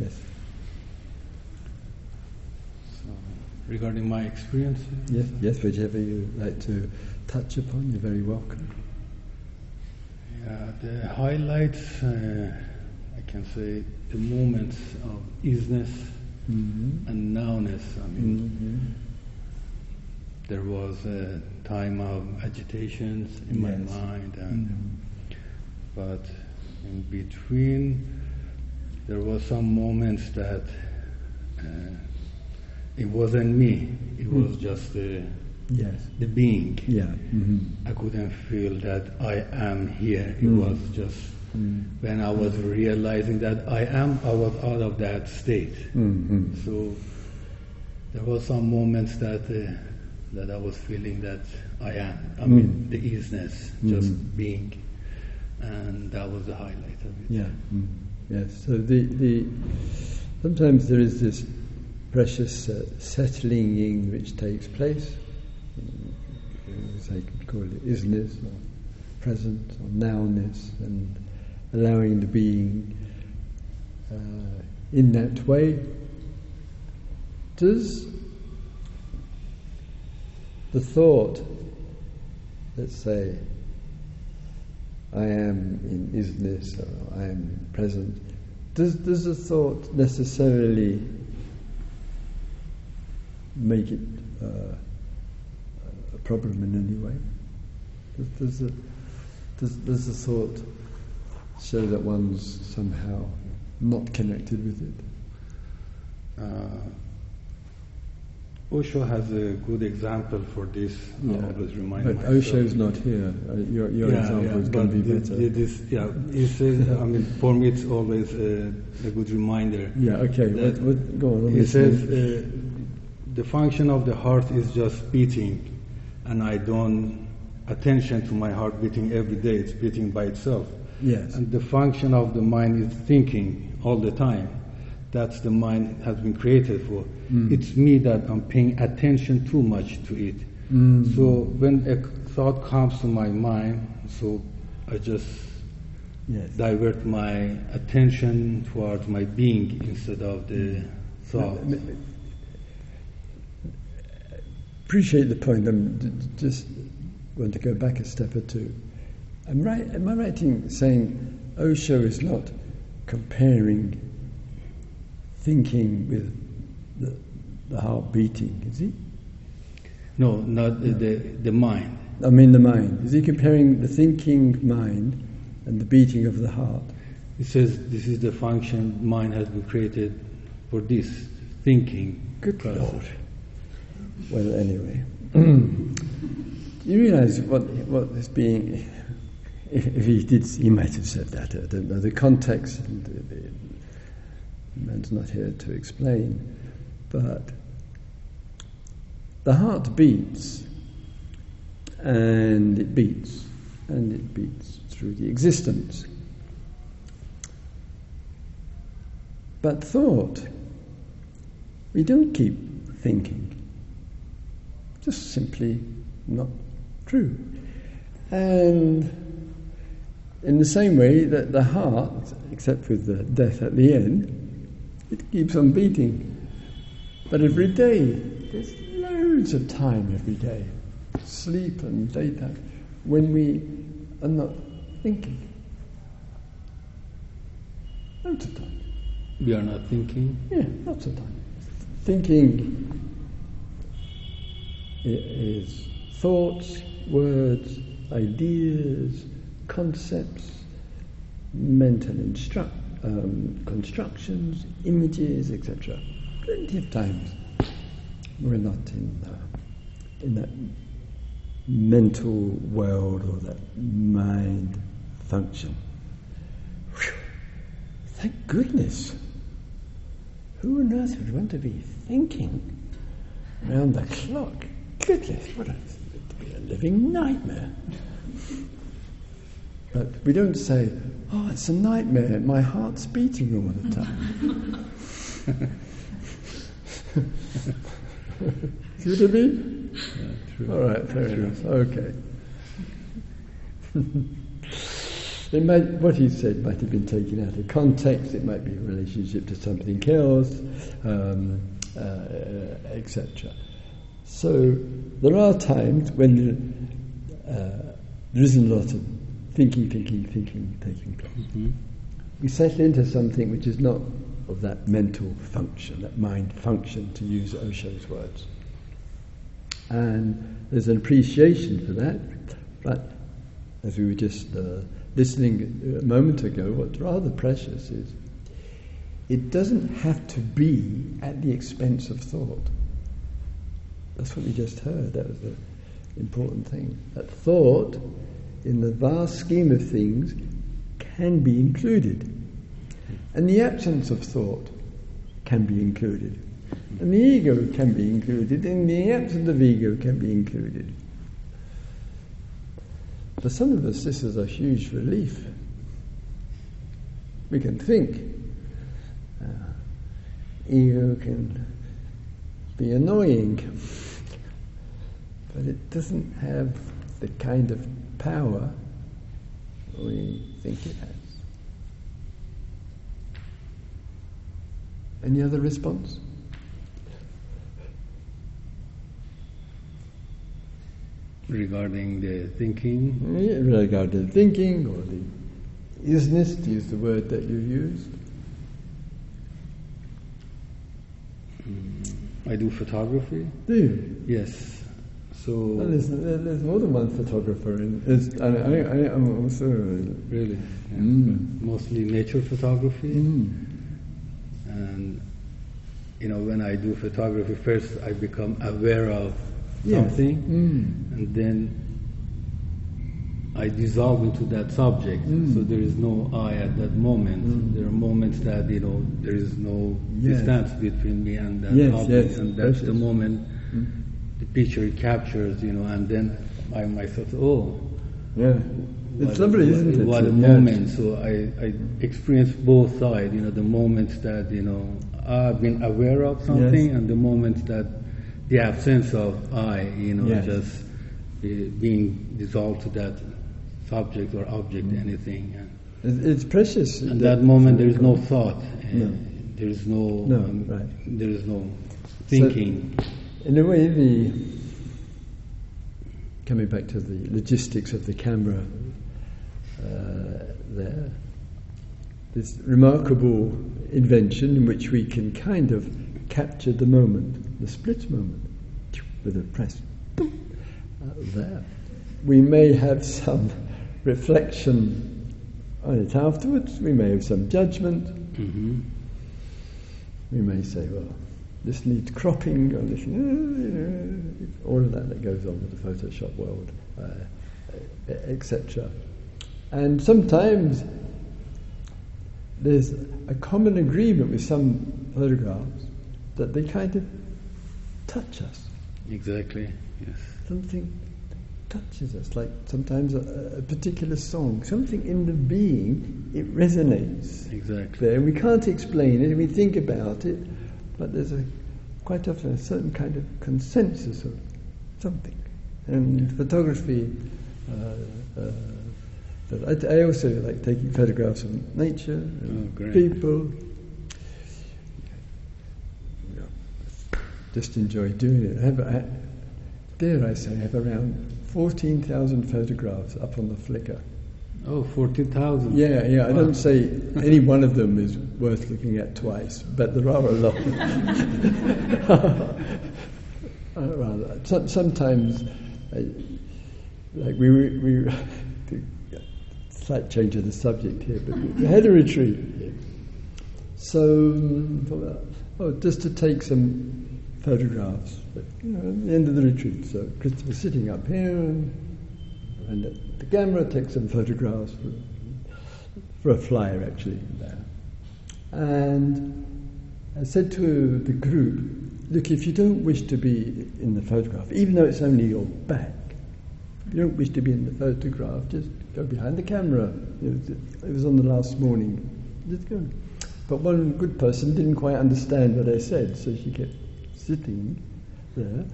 Yes. So, regarding my experience, Yes, yes, whichever you like to touch upon, you're very welcome. yeah, the highlights, uh, I can say, the moments of easiness Mm-hmm. and nowness. I mean, Mm-hmm. there was a time of agitations in my mind, and Mm-hmm. but in between, there was some moments that uh, it wasn't me. It Hmm. was just the Yes. the being. Yeah. Mm-hmm. I couldn't feel that I am here. It Mm. was just Mm. when I was realizing that I am, I was out of that state. Mm-hmm. So there was some moments that uh, that I was feeling that I am. I mean, Mm. the easiness, just Mhm. being, and that was the highlight of it. Yeah. Mm. Yes. So the the sometimes there is this precious uh, settling in which takes place. As I could call it isness or presence or nowness, and allowing the being uh, in that way. Does the thought, let's say, I am in isness or I am present, does, does the thought necessarily make it uh, a problem in any way? Does, does, the, does, does the thought show that one's somehow not connected with it? Uh, Osho has a good example for this. I always remind but myself. Osho's not here. Uh, your your yeah, example yeah, is going to be this, better. This, yeah, he says, I mean, for me, it's always a, a good reminder. yeah, okay. What, what, go on. He says uh, the function of the heart is just beating, and I don't attention to my heart beating every day. It's beating by itself. yes. And the function of the mind is thinking all the time. That's the mind has been created for. Mm. It's me that I'm paying attention too much to it. Mm. So when a thought comes to my mind, so I just yes. divert my attention towards my being instead of the thought. Appreciate the point. I'm d- d- just want to go back a step or two. Am, right, am I right in saying Osho is not comparing thinking with the, the heart beating, is he? No, not the, the, the mind. I mean the mind. Is he comparing the thinking mind and the beating of the heart? He says this is the function mind has been created for this thinking. Good process. Lord. Well, anyway, you realise what what is being. If, if he did, he might have said that. I don't know the context. and The, the man's not here to explain, but the heart beats, and it beats, and it beats through the existence. But thought, we don't keep thinking. Just simply not true. And in the same way that the heart, except with the death at the end, it keeps on beating. But every day, there's loads of time every day, sleep and daytime, when we are not thinking. Loads of time. We are not thinking. Yeah, lots of time. Thinking is thoughts, words, ideas, concepts, mental instru- um, constructions, images, etc. Plenty of times we're not in uh, in that mental world or that mind function. Whew. Thank goodness. Who on earth would want to be thinking round the clock? Goodness, what a, a living nightmare. But we don't say, oh, it's a nightmare, my heart's beating all the time. See what I mean? Yeah, true. All right, fair enough. Okay. It might, what he said might have been taken out of context. It might be a relationship to something else, um, uh, etc. So there are times when uh, there isn't a lot of thinking, thinking, thinking taking place. Mm-hmm. We settle into something which is not of that mental function, that mind function, to use Osho's words. And there's an appreciation for that, but as we were just uh, listening a moment ago, what's rather precious is it doesn't have to be at the expense of thought. That's what we just heard. That was the important thing. That thought, in the vast scheme of things, can be included. And the absence of thought can be included. And the ego can be included, and the absence of ego can be included. For some of us, this is a huge relief. We can think. Uh, ego can be annoying, but it doesn't have the kind of power we think it has. Any other response? Regarding the thinking, Yeah, regarding thinking or the isness, to use the word that you used. I do photography. Do you? Yes. So Well, there's, there's more than one photographer in. It's, I, I, I'm also. really, yeah. Mm. mostly nature photography. Mm. and you know when I do photography first I become aware of something Mm. and then I dissolve into that subject Mm. so there is no I at that moment Mm. there are moments that you know there is no Yes. distance between me and that Yes, object yes, and that's the moment Mm. The picture it captures you know and then I myself oh Yeah. It's lovely, what- isn't it? What a moment! So I, I experience both sides. You know, the moments that you know I've been aware of something, Yes. and the moments that the absence of I, you know, Yes. just uh, being dissolved to that subject or object, Mm. anything. And, It's, precious. and that moment, there is no thought. uh, No. There is no. No, um, right. There is no thinking. In a way, the coming back to the logistics of the camera uh, there, this remarkable invention in which we can kind of capture the moment, the split moment, with a press uh, there. We may have some reflection on it afterwards. We may have some judgment. hmm We may say, well, this needs cropping, or this, eh, eh, all of that that goes on with the Photoshop world, uh, eh, etc. And sometimes there's a common agreement with some photographs that they kind of touch us. Exactly. Yes. Something touches us, like sometimes a, a particular song, something in the being, it resonates Exactly. there. We can't explain it, we think about it, but there's a quite often a certain kind of consensus of something. And photography, uh, uh, but I, I also like taking photographs of nature and Oh, people. Just enjoy doing it. I have, I, dare I say, I have around 14,000 photographs up on the Flickr. Oh, 40,000. Yeah, yeah. I don't say any one of them is worth looking at twice, but there are a lot. Uh, rather, so- sometimes, uh, like we we, we slight change of the subject here, but we had a retreat. So, um, oh, just to take some photographs. But, you know, at the end of the retreat, so Christopher sitting up here, and at the camera, take some photographs for, for a flyer actually there. And I said to the group, look, if you don't wish to be in the photograph, even though it's only your back, if you don't wish to be in the photograph, just go behind the camera. It was, it was on the last morning. Just go. But one good person didn't quite understand what I said, so she kept sitting there.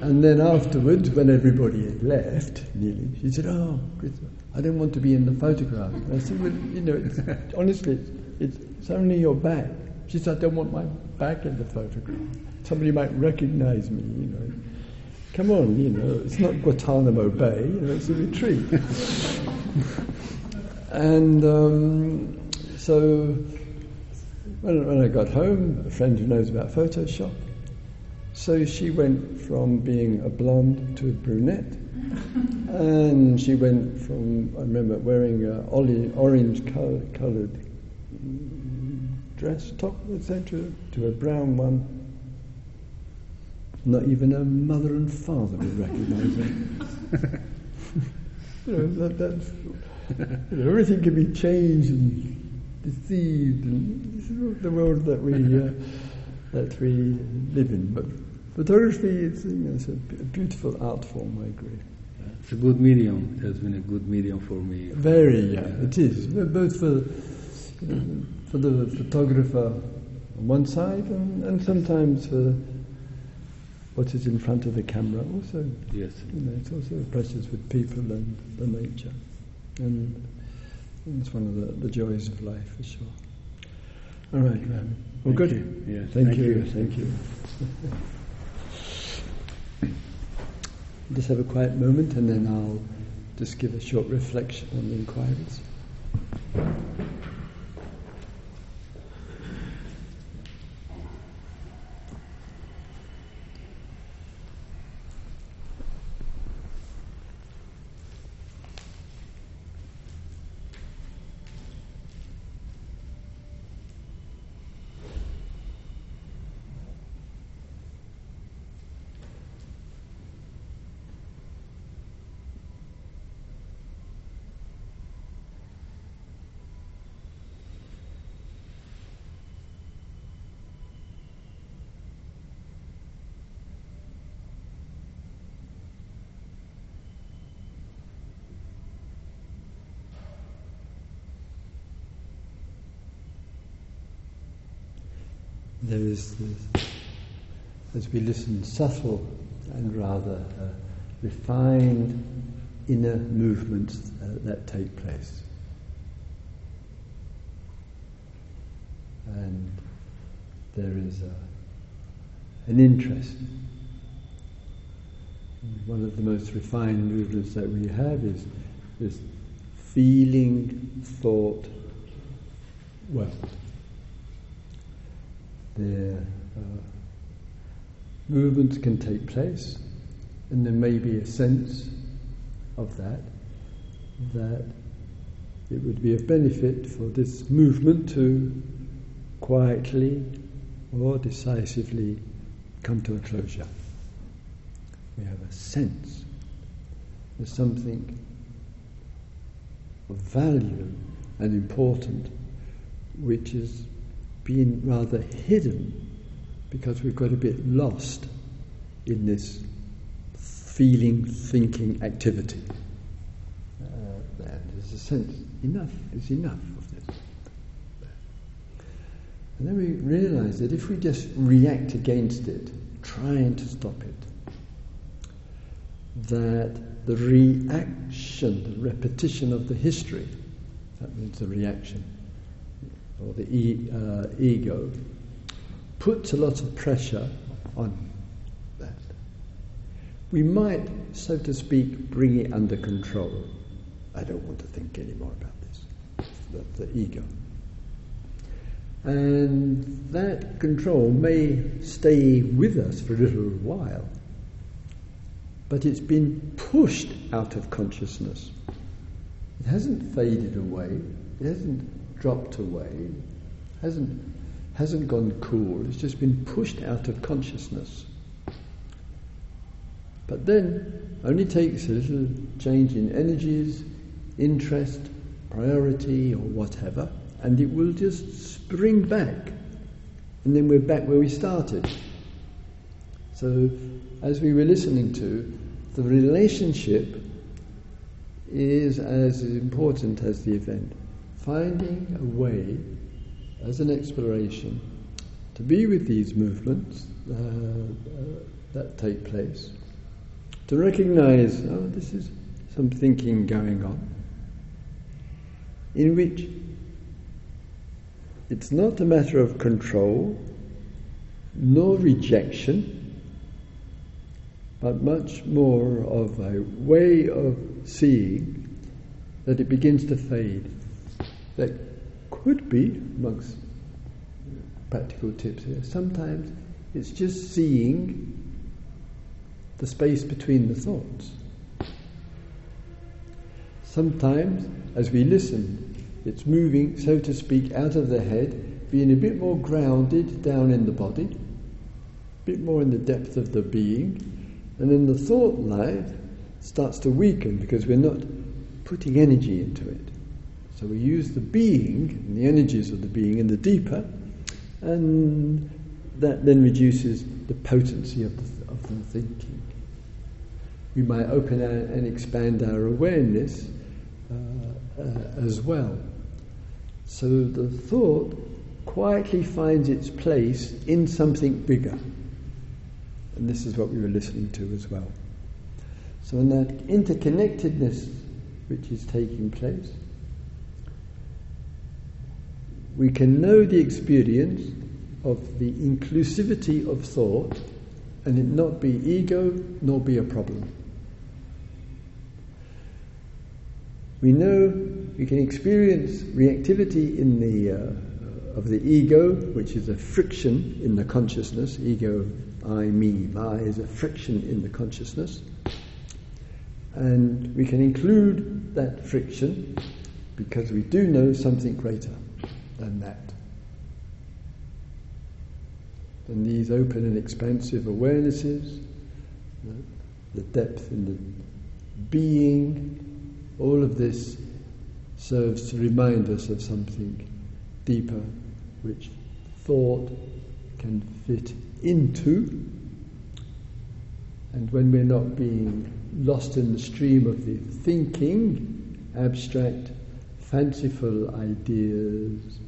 And then afterwards, when everybody had left, nearly, she said, "Oh, I don't want to be in the photograph." And I said, "Well, you know, it's, honestly, it's, it's only your back." She said, "I don't want my back in the photograph. Somebody might recognise me, you know." Come on, you know, it's not Guantanamo Bay, you know, it's a retreat. and um, so when, when I got home, a friend who knows about Photoshop, so she went from being a blonde to a brunette. and she went from, I remember, wearing an orange coloured dress, top, etc., to a brown one. Not even her mother and father would recognise her. you know, that, that's, you know, everything can be changed and deceived, and this is the world that we uh, that we live in. But photography is you know, it's a beautiful art form. I agree. It's a good medium. It has been a good medium for me. Very, yeah, it is. Both for you know, for the photographer on one side, and, and sometimes for what is in front of the camera also. Yes. You know, it's also precious with people and the nature. And it's one of the, the joys of life for sure. All right, well, good. You. Yes, thank, thank you. you. Thank you. just have a quiet moment and then I'll just give a short reflection on the inquiries. There is this, as we listen, subtle and rather uh, refined inner movements uh, that take place. And there is a, an interest. One of the most refined movements that we have is this feeling, thought, well the uh, movements can take place, and there may be a sense of that, that it would be of benefit for this movement to quietly or decisively come to a closure. We have a sense there's something of value and important which is been rather hidden because we've got a bit lost in this feeling, thinking activity. Uh, there's a sense, enough is enough of this. And then we realize that if we just react against it, trying to stop it, that the reaction, the repetition of the history, that means the reaction, or the e- uh, ego, puts a lot of pressure on that. We might, so to speak, bring it under control. I don't want to think anymore about this. The, the ego. And that control may stay with us for a little while, but it's been pushed out of consciousness. It hasn't faded away, it hasn't dropped away, hasn't, hasn't gone cool, it's just been pushed out of consciousness. But then only takes a little change in energies, interest, priority, or whatever, and it will just spring back. And then we're back where we started. So, as we were listening to, the relationship is as important as the event finding a way as an exploration to be with these movements uh, uh, that take place To recognize, oh, this is some thinking going on, in which it's not a matter of control nor rejection, but much more of a way of seeing that it begins to fade. That could be, amongst practical tips here, sometimes it's just seeing the space between the thoughts. Sometimes, as we listen, it's moving, so to speak, out of the head, being a bit more grounded down in the body, a bit more in the depth of the being, and then the thought life starts to weaken because we're not putting energy into it. So we use the being and the energies of the being in the deeper, and that then reduces the potency of the, of the thinking. We might open our, and expand our awareness uh, uh, as well. So the thought quietly finds its place in something bigger. And this is what we were listening to as well. So, in that interconnectedness which is taking place, we can know the experience of the inclusivity of thought and it not be ego nor be a problem. We know we can experience reactivity in the uh, of the ego, which is a friction in the consciousness. Ego, I, me, my is a friction in the consciousness, and we can include that friction because we do know something greater than that. And these open and expansive awarenesses, the depth in the being, all of this serves to remind us of something deeper which thought can fit into. And when we're not being lost in the stream of the thinking, abstract, fanciful ideas,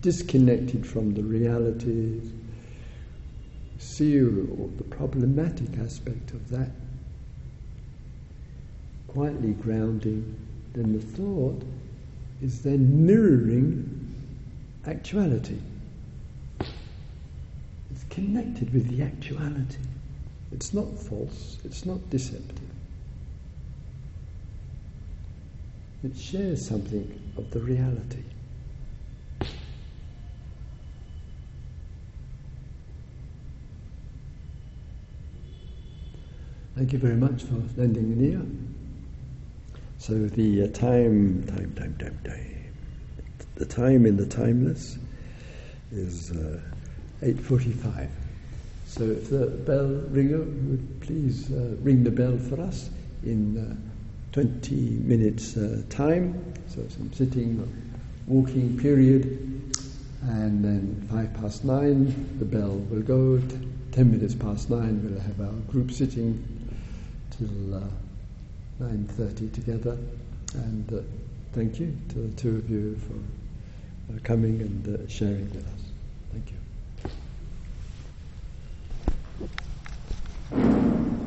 disconnected from the realities, see the problematic aspect of that quietly grounding, then the thought is then mirroring actuality. It's connected with the actuality. It's not false, it's not deceptive. It shares something of the reality. Thank you very much for lending an ear. So the uh, time, time, time, time, time. The time in the timeless is uh, 8.45. So if the bell ringer would please uh, ring the bell for us in uh, 20 minutes uh, time. So some sitting, walking period. And then five past nine, the bell will go. T- Ten minutes past nine, we'll have our group sitting till uh, 9.30 together. And uh, thank you to the two of you for uh, coming and uh, sharing with us.